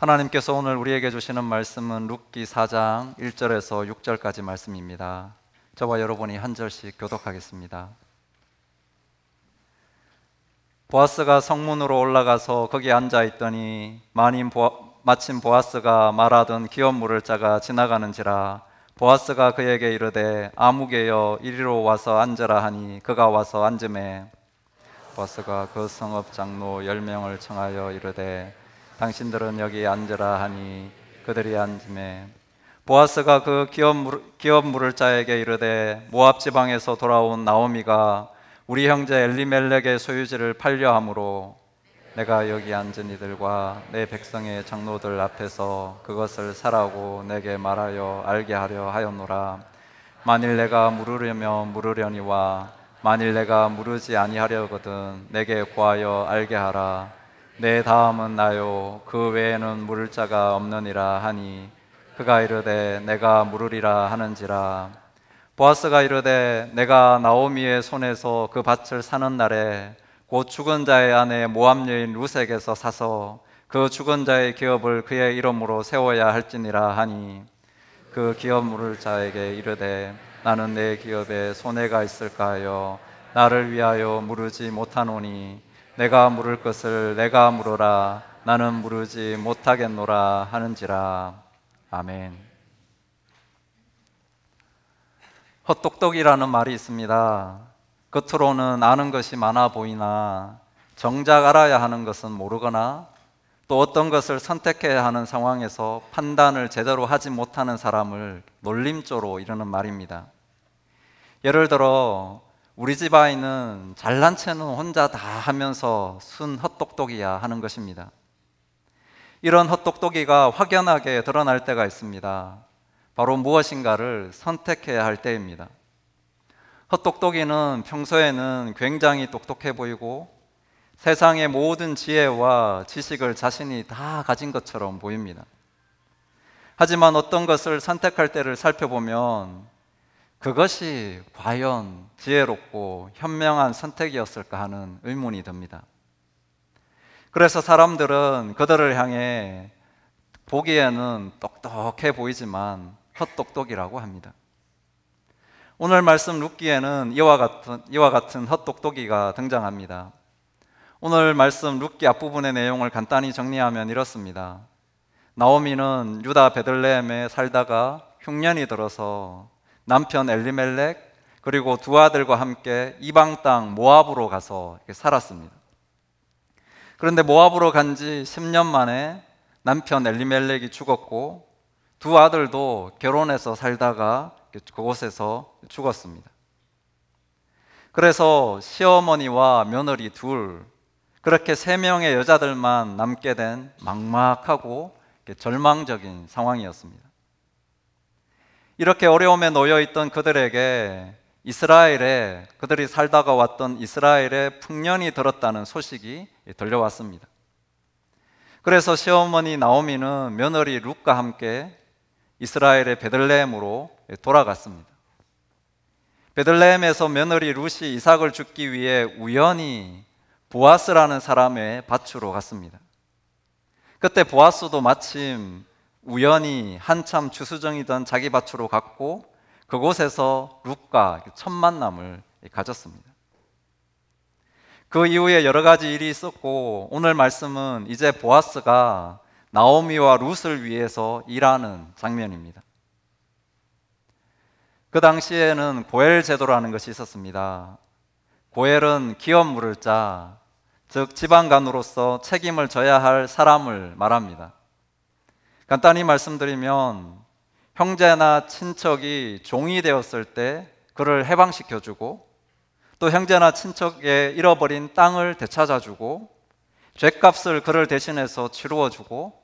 하나님께서 오늘 우리에게 주시는 말씀은 룻기 4장 1절에서 6절까지 말씀입니다. 저와 여러분이 한 절씩 교독하겠습니다. 보아스가 성문으로 올라가서 거기 앉아 있더니 보아, 마침 보아스가 말하던 기업 물을 자가 지나가는지라 보아스가 그에게 이르되 아무개여 이리로 와서 앉으라 하니 그가 와서 앉음에 보아스가 그 성읍 장로 열 명을 청하여 이르되 당신들은 여기 앉으라 하니 그들이 앉음에 보아스가 그 기업, 물, 기업 물을 자에게 이르되 모압 지방에서 돌아온 나오미가 우리 형제 엘리멜렉의 소유지를 팔려 함으로 내가 여기 앉은 이들과 내 백성의 장로들 앞에서 그것을 사라고 내게 말하여 알게 하려 하였노라. 만일 내가 물으려며 물으려니와 만일 내가 물으지 아니하려거든 내게 구하여 알게 하라 내 다음은 나요. 그 외에는 물을 자가 없느니라 하니 그가 이르되 내가 물으리라 하는지라. 보아스가 이르되 내가 나오미의 손에서 그 밭을 사는 날에 곧 죽은 자의 아내 모함 여인 루색에서 사서 그 죽은 자의 기업을 그의 이름으로 세워야 할지니라 하니 그 기업 물을 자에게 이르되 나는 내 기업에 손해가 있을까 하여 나를 위하여 물으지 못하노니 내가 물을 것을 내가 물어라 나는 물으지 못하겠노라 하는지라 아멘. 헛똑똑이라는 말이 있습니다. 겉으로는 아는 것이 많아 보이나 정작 알아야 하는 것은 모르거나 또 어떤 것을 선택해야 하는 상황에서 판단을 제대로 하지 못하는 사람을 놀림조로 이르는 말입니다. 예를 들어 우리 집 아이는 잘난 체는 혼자 다 하면서 순 헛똑똑이야 하는 것입니다. 이런 헛똑똑이가 확연하게 드러날 때가 있습니다. 바로 무엇인가를 선택해야 할 때입니다. 헛똑똑이는 평소에는 굉장히 똑똑해 보이고 세상의 모든 지혜와 지식을 자신이 다 가진 것처럼 보입니다. 하지만 어떤 것을 선택할 때를 살펴보면 그것이 과연 지혜롭고 현명한 선택이었을까 하는 의문이 듭니다. 그래서 사람들은 그들을 향해 보기에는 똑똑해 보이지만 헛똑똑이라고 합니다. 오늘 말씀 룻기에는 이와 같은 이와 같은 헛똑똑이가 등장합니다. 오늘 말씀 룻기 앞부분의 내용을 간단히 정리하면 이렇습니다. 나오미는 유다 베들레헴에 살다가 흉년이 들어서 남편 엘리멜렉 그리고 두 아들과 함께 이방 땅 모압으로 가서 살았습니다. 그런데 모압으로 간 지 10년 만에 남편 엘리멜렉이 죽었고 두 아들도 결혼해서 살다가 그곳에서 죽었습니다. 그래서 시어머니와 며느리 둘 그렇게 세 명의 여자들만 남게 된 막막하고 절망적인 상황이었습니다. 이렇게 어려움에 놓여 있던 그들에게 이스라엘에 그들이 살다가 왔던 이스라엘에 풍년이 들었다는 소식이 들려왔습니다. 그래서 시어머니 나오미는 며느리 룻과 함께 이스라엘의 베들레헴으로 돌아갔습니다. 베들레헴에서 며느리 룻이 이삭을 죽기 위해 우연히 보아스라는 사람의 밭으로 갔습니다. 그때 보아스도 마침 우연히 한참 주수정이던 자기 밭으로 갔고 그곳에서 룻과 첫 만남을 가졌습니다. 그 이후에 여러 가지 일이 있었고 오늘 말씀은 이제 보아스가 나오미와 룻을 위해서 일하는 장면입니다. 그 당시에는 고엘 제도라는 것이 있었습니다. 고엘은 기업 물을 자, 즉 지방간으로서 책임을 져야 할 사람을 말합니다. 간단히 말씀드리면 형제나 친척이 종이 되었을 때 그를 해방시켜 주고 또 형제나 친척의 잃어버린 땅을 되찾아 주고 죄값을 그를 대신해서 치루어 주고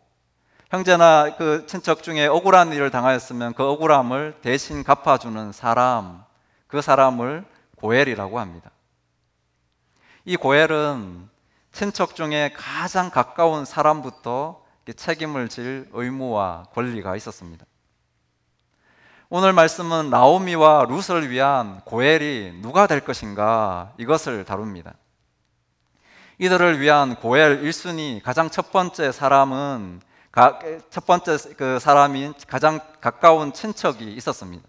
형제나 그 친척 중에 억울한 일을 당하였으면 그 억울함을 대신 갚아 주는 사람, 그 사람을 고엘이라고 합니다. 이 고엘은 친척 중에 가장 가까운 사람부터 책임을 질 의무와 권리가 있었습니다. 오늘 말씀은 나오미와 룻을 위한 고엘이 누가 될 것인가 이것을 다룹니다. 이들을 위한 고엘 1순위 가장 첫 번째 사람은 가- 첫 번째 그 사람인 가장 가까운 친척이 있었습니다.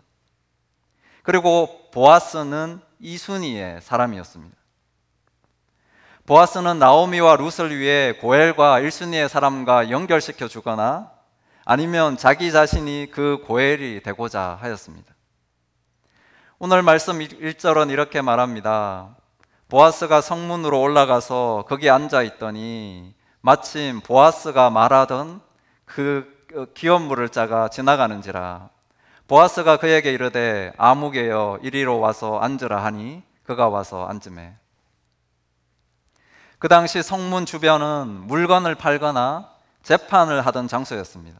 그리고 보아스는 이순이의 사람이었습니다. 보아스는 나오미와 룻을 위해 고엘과 일순이의 사람과 연결시켜 주거나 아니면 자기 자신이 그 고엘이 되고자 하였습니다. 오늘 말씀 1절은 이렇게 말합니다. 보아스가 성문으로 올라가서 거기 앉아 있더니 마침 보아스가 말하던 그 기업 물을 자가 지나가는지라 보아스가 그에게 이르되 아무개여 이리로 와서 앉으라 하니 그가 와서 앉음에 그 당시 성문 주변은 물건을 팔거나 재판을 하던 장소였습니다.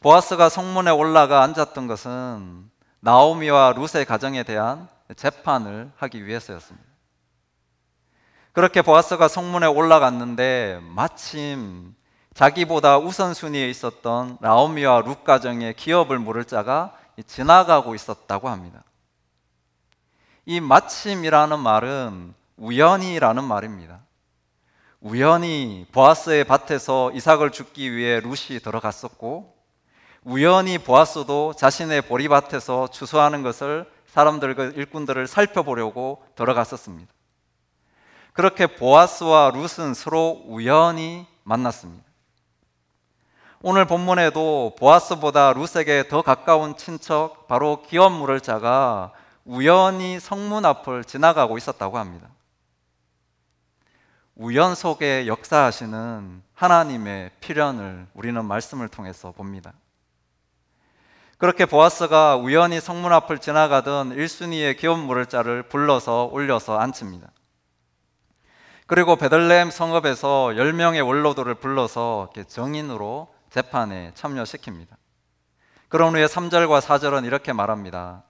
보아스가 성문에 올라가 앉았던 것은 나오미와 룻의 가정에 대한 재판을 하기 위해서였습니다. 그렇게 보아스가 성문에 올라갔는데 마침 자기보다 우선순위에 있었던 나오미와 룻 가정의 기업을 물을 자가 지나가고 있었다고 합니다. 이 마침이라는 말은 우연히라는 말입니다. 우연히 보아스의 밭에서 이삭을 죽기 위해 룻이 들어갔었고 우연히 보아스도 자신의 보리밭에서 추수하는 것을 사람들 그 일꾼들을 살펴보려고 들어갔었습니다. 그렇게 보아스와 룻은 서로 우연히 만났습니다. 오늘 본문에도 보아스보다 룻에게 더 가까운 친척 바로 기업 물을 자가 우연히 성문 앞을 지나가고 있었다고 합니다. 우연 속에 역사하시는 하나님의 필연을 우리는 말씀을 통해서 봅니다. 그렇게 보아스가 우연히 성문 앞을 지나가던 일순이의 기업 물을 자를 불러서 올려서 앉힙니다. 그리고 베들레헴 성읍에서 10명의 원로들을 불러서 정인으로 재판에 참여시킵니다. 그런 후에 3절과 4절은 이렇게 말합니다.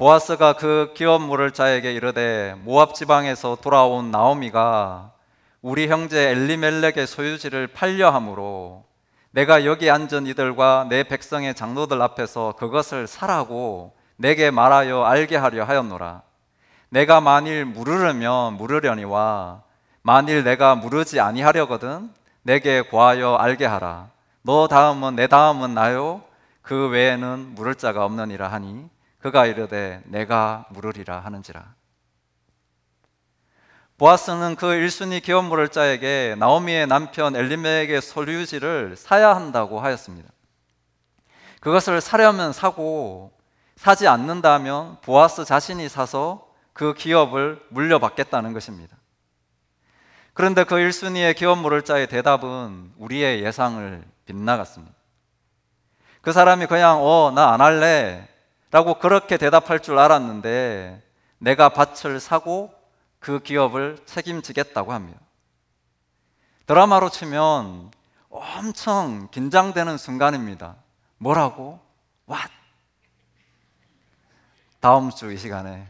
보아스가 그 기업 물을 자에게 이르되 모압 지방에서 돌아온 나오미가 우리 형제 엘리멜렉의 소유지를 팔려 함으로 내가 여기 앉은 이들과 내 백성의 장로들 앞에서 그것을 사라고 내게 말하여 알게 하려 하였노라. 내가 만일 물으려면 물으려니와 만일 내가 물으지 아니하려거든 내게 고하여 알게 하라. 너 다음은 내 다음은 나요. 그 외에는 물을 자가 없느니라 하니 그가 이르되 내가 물으리라 하는지라. 보아스는 그 일순위 기업 물을 자에게 나오미의 남편 엘리멜에게 소유지를 사야 한다고 하였습니다. 그것을 사려면 사고 사지 않는다면 보아스 자신이 사서 그 기업을 물려받겠다는 것입니다. 그런데 그 1순위의 기업 물을 자의 대답은 우리의 예상을 빗나갔습니다. 그 사람이 그냥 어, 나 안 할래 라고 그렇게 대답할 줄 알았는데 내가 밭을 사고 그 기업을 책임지겠다고 합니다. 드라마로 치면 엄청 긴장되는 순간입니다. 뭐라고? What? 다음 주 이 시간에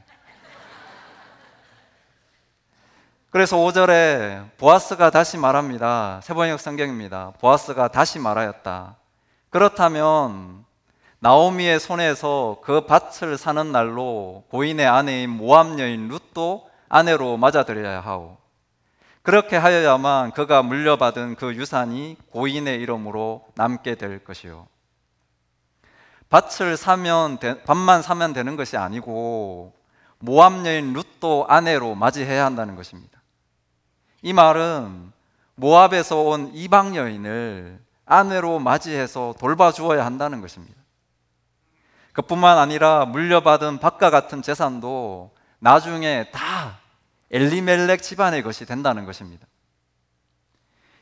그래서 5절에 보아스가 다시 말합니다. 세번역 성경입니다. 보아스가 다시 말하였다. 그렇다면 나오미의 손에서 그 밭을 사는 날로 고인의 아내인 모함 여인 룻도 아내로 맞아들여야 하오. 그렇게 하여야만 그가 물려받은 그 유산이 고인의 이름으로 남게 될 것이요. 밭을 사면 밭만 사면 되는 것이 아니고 모함 여인 룻도 아내로 맞이해야 한다는 것입니다. 이 말은 모압에서 온 이방 여인을 아내로 맞이해서 돌봐주어야 한다는 것입니다. 그뿐만 아니라 물려받은 밭과 같은 재산도 나중에 다 엘리멜렉 집안의 것이 된다는 것입니다.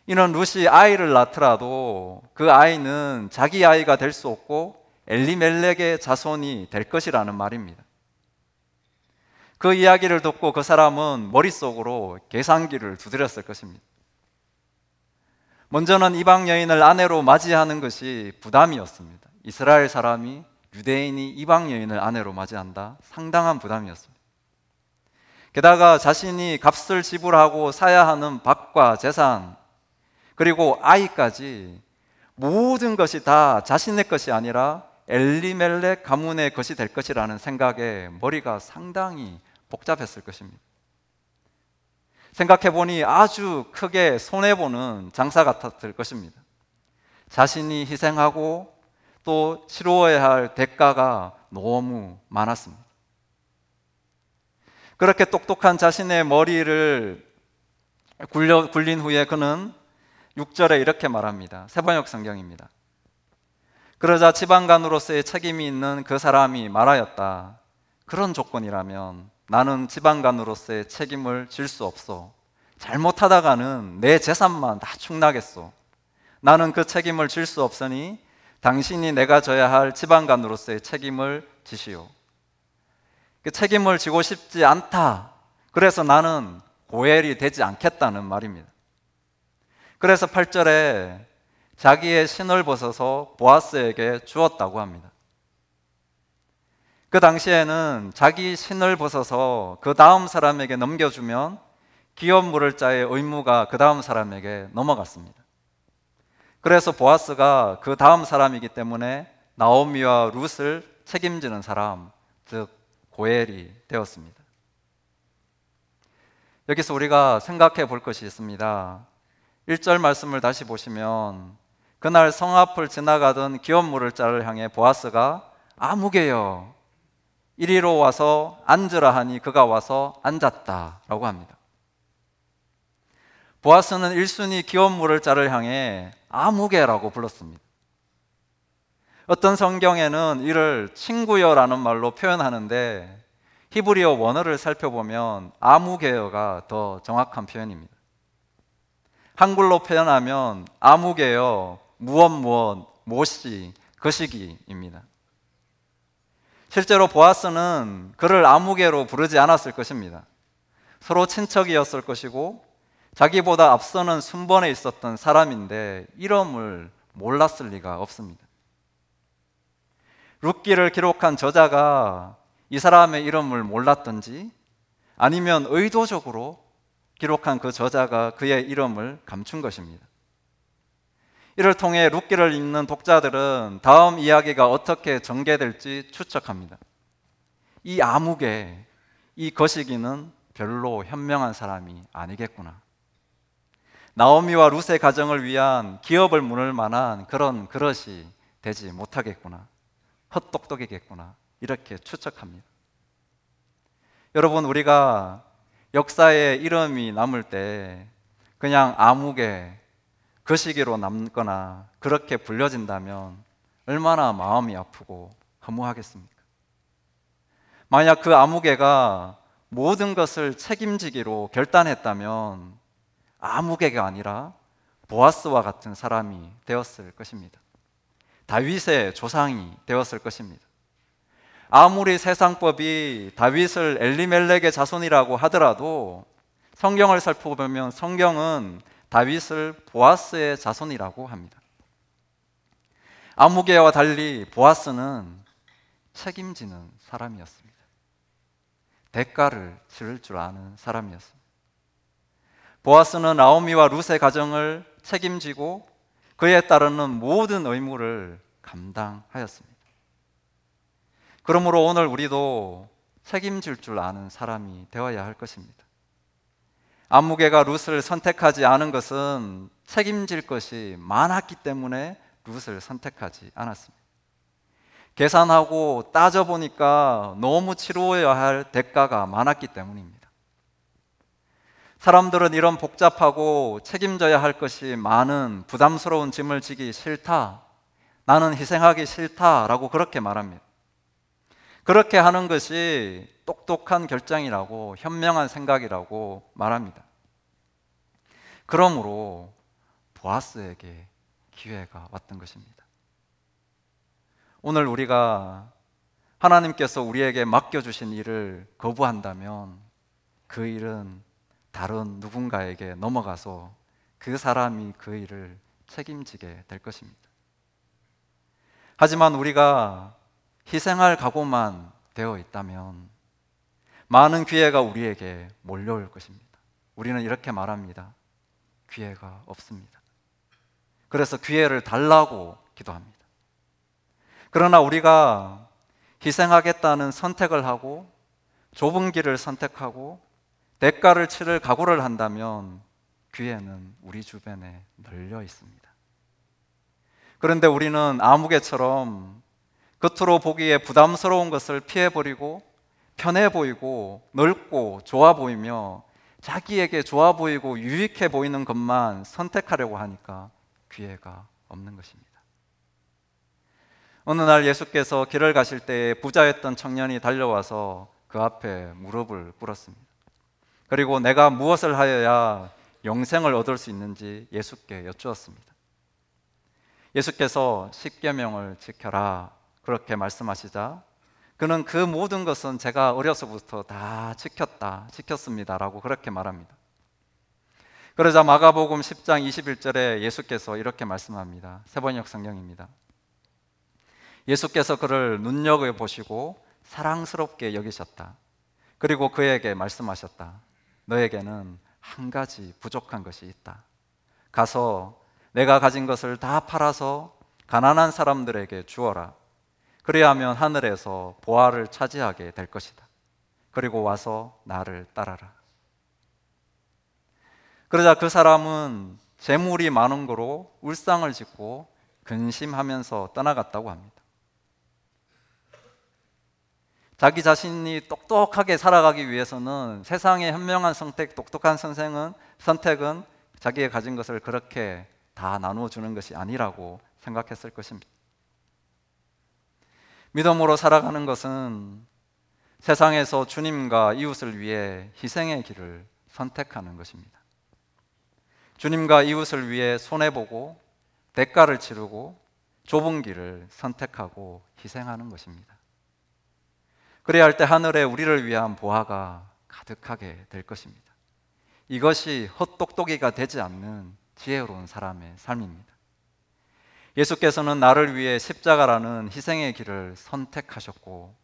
이는 룻이 아이를 낳더라도 그 아이는 자기 아이가 될 수 없고 엘리멜렉의 자손이 될 것이라는 말입니다. 그 이야기를 듣고 그 사람은 머릿속으로 계산기를 두드렸을 것입니다. 먼저는 이방 여인을 아내로 맞이하는 것이 부담이었습니다. 이스라엘 사람이 유대인이 이방 여인을 아내로 맞이한다? 상당한 부담이었습니다. 게다가 자신이 값을 지불하고 사야 하는 밭과 재산, 그리고 아이까지 모든 것이 다 자신의 것이 아니라 엘리멜렉 가문의 것이 될 것이라는 생각에 머리가 상당히 복잡했을 것입니다. 생각해 보니 아주 크게 손해 보는 장사 같았을 것입니다. 자신이 희생하고 또 치루어야 할 대가가 너무 많았습니다. 그렇게 똑똑한 자신의 머리를 굴려, 굴린 후에 그는 6절에 이렇게 말합니다. 세번역 성경입니다. 그러자 지방간으로서의 책임이 있는 그 사람이 말하였다. 그런 조건이라면 나는 지방간으로서의 책임을 질 수 없어. 잘못하다가는 내 재산만 다 축나겠소. 나는 그 책임을 질 수 없으니 당신이 내가 져야 할 지방간으로서의 책임을 지시오. 그 책임을 지고 싶지 않다. 그래서 나는 고엘이 되지 않겠다는 말입니다. 그래서 8절에 자기의 신을 벗어서 보아스에게 주었다고 합니다. 그 당시에는 자기 신을 벗어서 그 다음 사람에게 넘겨주면 기업 물을 자의 의무가 그 다음 사람에게 넘어갔습니다. 그래서 보아스가 그 다음 사람이기 때문에 나오미와 룻을 책임지는 사람, 즉 고엘이 되었습니다. 여기서 우리가 생각해 볼 것이 있습니다. 1절 말씀을 다시 보시면 그날 성 앞을 지나가던 기업 물을 자를 향해 보아스가 아무개여 이리로 와서 앉으라 하니 그가 와서 앉았다라고 합니다. 보아스는 1순위 기업 물을 자를 향해 아무개라고 불렀습니다. 어떤 성경에는 이를 친구여라는 말로 표현하는데 히브리어 원어를 살펴보면 아무개여가 더 정확한 표현입니다. 한글로 표현하면 아무개여 무엇 못이 거시기입니다. 실제로 보아스는 그를 아무개로 부르지 않았을 것입니다. 서로 친척이었을 것이고 자기보다 앞서는 순번에 있었던 사람인데 이름을 몰랐을 리가 없습니다. 룻기를 기록한 저자가 이 사람의 이름을 몰랐던지 아니면 의도적으로 기록한 그 저자가 그의 이름을 감춘 것입니다. 이를 통해 룻기를 읽는 독자들은 다음 이야기가 어떻게 전개될지 추측합니다. 이 아무개, 이 거시기는 별로 현명한 사람이 아니겠구나. 나오미와 룻의 가정을 위한 기업을 무을 만한 그런 그릇이 되지 못하겠구나. 헛똑똑이겠구나. 이렇게 추측합니다. 여러분, 우리가 역사에 이름이 남을 때 그냥 아무개 그 시기로 남거나 그렇게 불려진다면 얼마나 마음이 아프고 허무하겠습니까? 만약 그 아무개가 모든 것을 책임지기로 결단했다면 아무개가 아니라 보아스와 같은 사람이 되었을 것입니다. 다윗의 조상이 되었을 것입니다. 아무리 세상법이 다윗을 엘리멜렉의 자손이라고 하더라도 성경을 살펴보면 성경은 다윗을 보아스의 자손이라고 합니다. 아무개와 달리 보아스는 책임지는 사람이었습니다. 대가를 치를 줄 아는 사람이었습니다. 보아스는 나오미와 룻의 가정을 책임지고 그에 따르는 모든 의무를 감당하였습니다. 그러므로 오늘 우리도 책임질 줄 아는 사람이 되어야 할 것입니다. 안무개가 룻을 선택하지 않은 것은 책임질 것이 많았기 때문에 룻을 선택하지 않았습니다. 계산하고 따져보니까 너무 치루어야 할 대가가 많았기 때문입니다. 사람들은 이런 복잡하고 책임져야 할 것이 많은 부담스러운 짐을 지기 싫다. 나는 희생하기 싫다 라고 그렇게 말합니다. 그렇게 하는 것이 똑똑한 결정이라고 현명한 생각이라고 말합니다. 그러므로 보아스에게 기회가 왔던 것입니다. 오늘 우리가 하나님께서 우리에게 맡겨주신 일을 거부한다면 그 일은 다른 누군가에게 넘어가서 그 사람이 그 일을 책임지게 될 것입니다. 하지만 우리가 희생할 각오만 되어 있다면 많은 기회가 우리에게 몰려올 것입니다. 우리는 이렇게 말합니다. 기회가 없습니다. 그래서 기회를 달라고 기도합니다. 그러나 우리가 희생하겠다는 선택을 하고 좁은 길을 선택하고 대가를 치를 각오를 한다면 기회는 우리 주변에 널려 있습니다. 그런데 우리는 아무개처럼 겉으로 보기에 부담스러운 것을 피해버리고 편해 보이고 넓고 좋아 보이며 자기에게 좋아 보이고 유익해 보이는 것만 선택하려고 하니까 기회가 없는 것입니다. 어느 날 예수께서 길을 가실 때 부자였던 청년이 달려와서 그 앞에 무릎을 꿇었습니다. 그리고 내가 무엇을 하여야 영생을 얻을 수 있는지 예수께 여쭈었습니다. 예수께서 십계명을 지켜라 그렇게 말씀하시자 그는 그 모든 것은 제가 어려서부터 다 지켰다, 지켰습니다라고 그렇게 말합니다. 그러자 마가복음 10장 21절에 예수께서 이렇게 말씀합니다. 세번역 성경입니다. 예수께서 그를 눈여겨 보시고 사랑스럽게 여기셨다. 그리고 그에게 말씀하셨다. 너에게는 한 가지 부족한 것이 있다. 가서 내가 가진 것을 다 팔아서 가난한 사람들에게 주어라. 그리하면 하늘에서 보화를 차지하게 될 것이다. 그리고 와서 나를 따라라. 그러자 그 사람은 재물이 많은 거로 울상을 짓고 근심하면서 떠나갔다고 합니다. 자기 자신이 똑똑하게 살아가기 위해서는 세상의 현명한 선택, 똑똑한 선생은 선택은 자기의 가진 것을 그렇게 다 나누어 주는 것이 아니라고 생각했을 것입니다. 믿음으로 살아가는 것은 세상에서 주님과 이웃을 위해 희생의 길을 선택하는 것입니다. 주님과 이웃을 위해 손해보고 대가를 치르고 좁은 길을 선택하고 희생하는 것입니다. 그래야 할 때 하늘에 우리를 위한 보화가 가득하게 될 것입니다. 이것이 헛똑똑이가 되지 않는 지혜로운 사람의 삶입니다. 예수께서는 나를 위해 십자가라는 희생의 길을 선택하셨고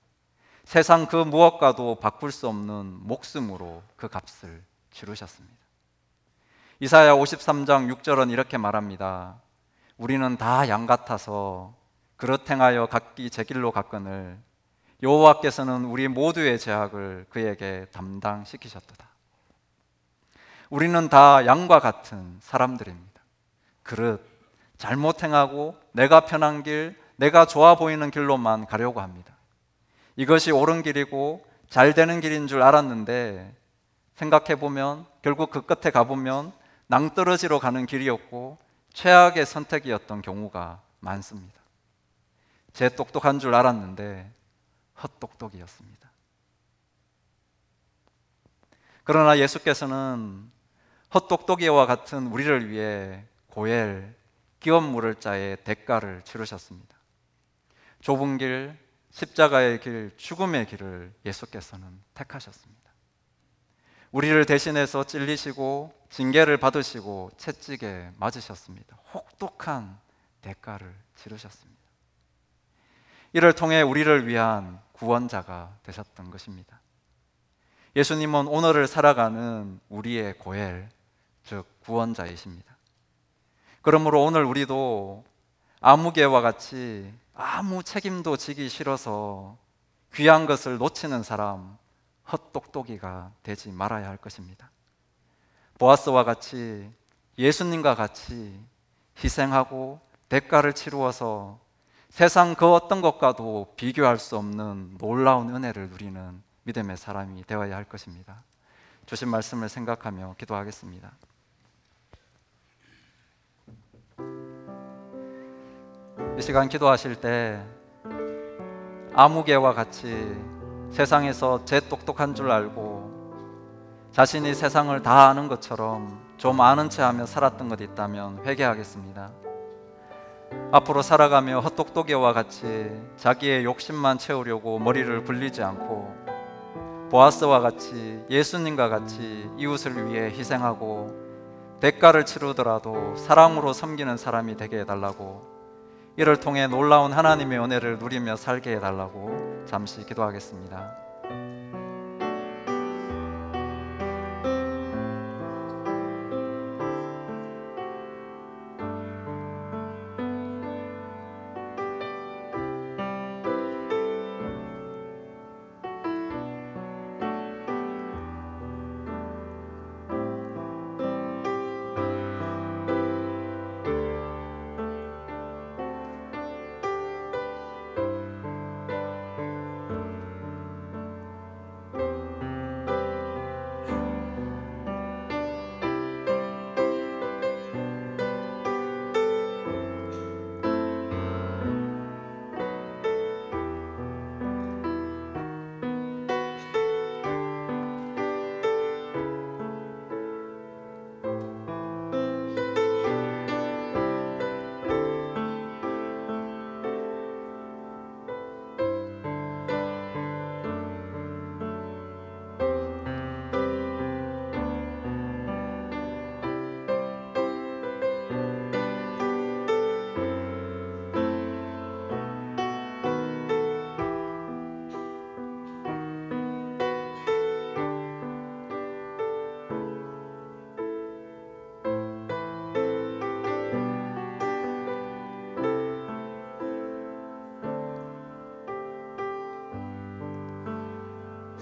세상 그 무엇과도 바꿀 수 없는 목숨으로 그 값을 치르셨습니다. 이사야 53장 6절은 이렇게 말합니다. 우리는 다 양 같아서 그릇 행하여 각기 제 길로 갔거늘 여호와께서는 우리 모두의 죄악을 그에게 담당시키셨도다. 우리는 다 양과 같은 사람들입니다. 그릇 잘못 행하고 내가 편한 길, 내가 좋아 보이는 길로만 가려고 합니다. 이것이 옳은 길이고 잘 되는 길인 줄 알았는데 생각해 보면 결국 그 끝에 가보면 낭떠러지로 가는 길이었고 최악의 선택이었던 경우가 많습니다. 제 똑똑한 줄 알았는데 헛똑똑이었습니다. 그러나 예수께서는 헛똑똑이와 같은 우리를 위해 고엘 기업 물을 자의 대가를 치르셨습니다. 좁은 길, 십자가의 길, 죽음의 길을 예수께서는 택하셨습니다. 우리를 대신해서 찔리시고 징계를 받으시고 채찍에 맞으셨습니다. 혹독한 대가를 치르셨습니다. 이를 통해 우리를 위한 구원자가 되셨던 것입니다. 예수님은 오늘을 살아가는 우리의 고엘, 즉 구원자이십니다. 그러므로 오늘 우리도 아무개와 같이 아무 책임도 지기 싫어서 귀한 것을 놓치는 사람, 헛똑똑이가 되지 말아야 할 것입니다. 보아스와 같이 예수님과 같이 희생하고 대가를 치루어서 세상 그 어떤 것과도 비교할 수 없는 놀라운 은혜를 누리는 믿음의 사람이 되어야 할 것입니다. 주신 말씀을 생각하며 기도하겠습니다. 이 시간 기도하실 때 아무개와 같이 세상에서 제 똑똑한 줄 알고 자신이 세상을 다 아는 것처럼 좀 아는 체 하며 살았던 것 있다면 회개하겠습니다. 앞으로 살아가며 헛똑똑이와 같이 자기의 욕심만 채우려고 머리를 굴리지 않고 보아스와 같이 예수님과 같이 이웃을 위해 희생하고 대가를 치르더라도 사랑으로 섬기는 사람이 되게 해달라고 이를 통해 놀라운 하나님의 은혜를 누리며 살게 해달라고 잠시 기도하겠습니다.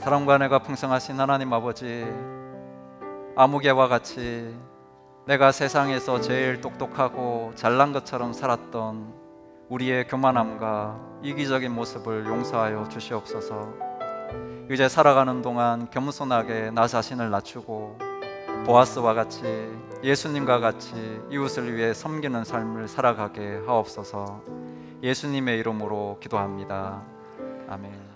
사랑과 내가 풍성하신 하나님 아버지 아무개와 같이 내가 세상에서 제일 똑똑하고 잘난 것처럼 살았던 우리의 교만함과 이기적인 모습을 용서하여 주시옵소서. 이제 살아가는 동안 겸손하게 나 자신을 낮추고 보아스와 같이 예수님과 같이 이웃을 위해 섬기는 삶을 살아가게 하옵소서. 예수님의 이름으로 기도합니다. 아멘.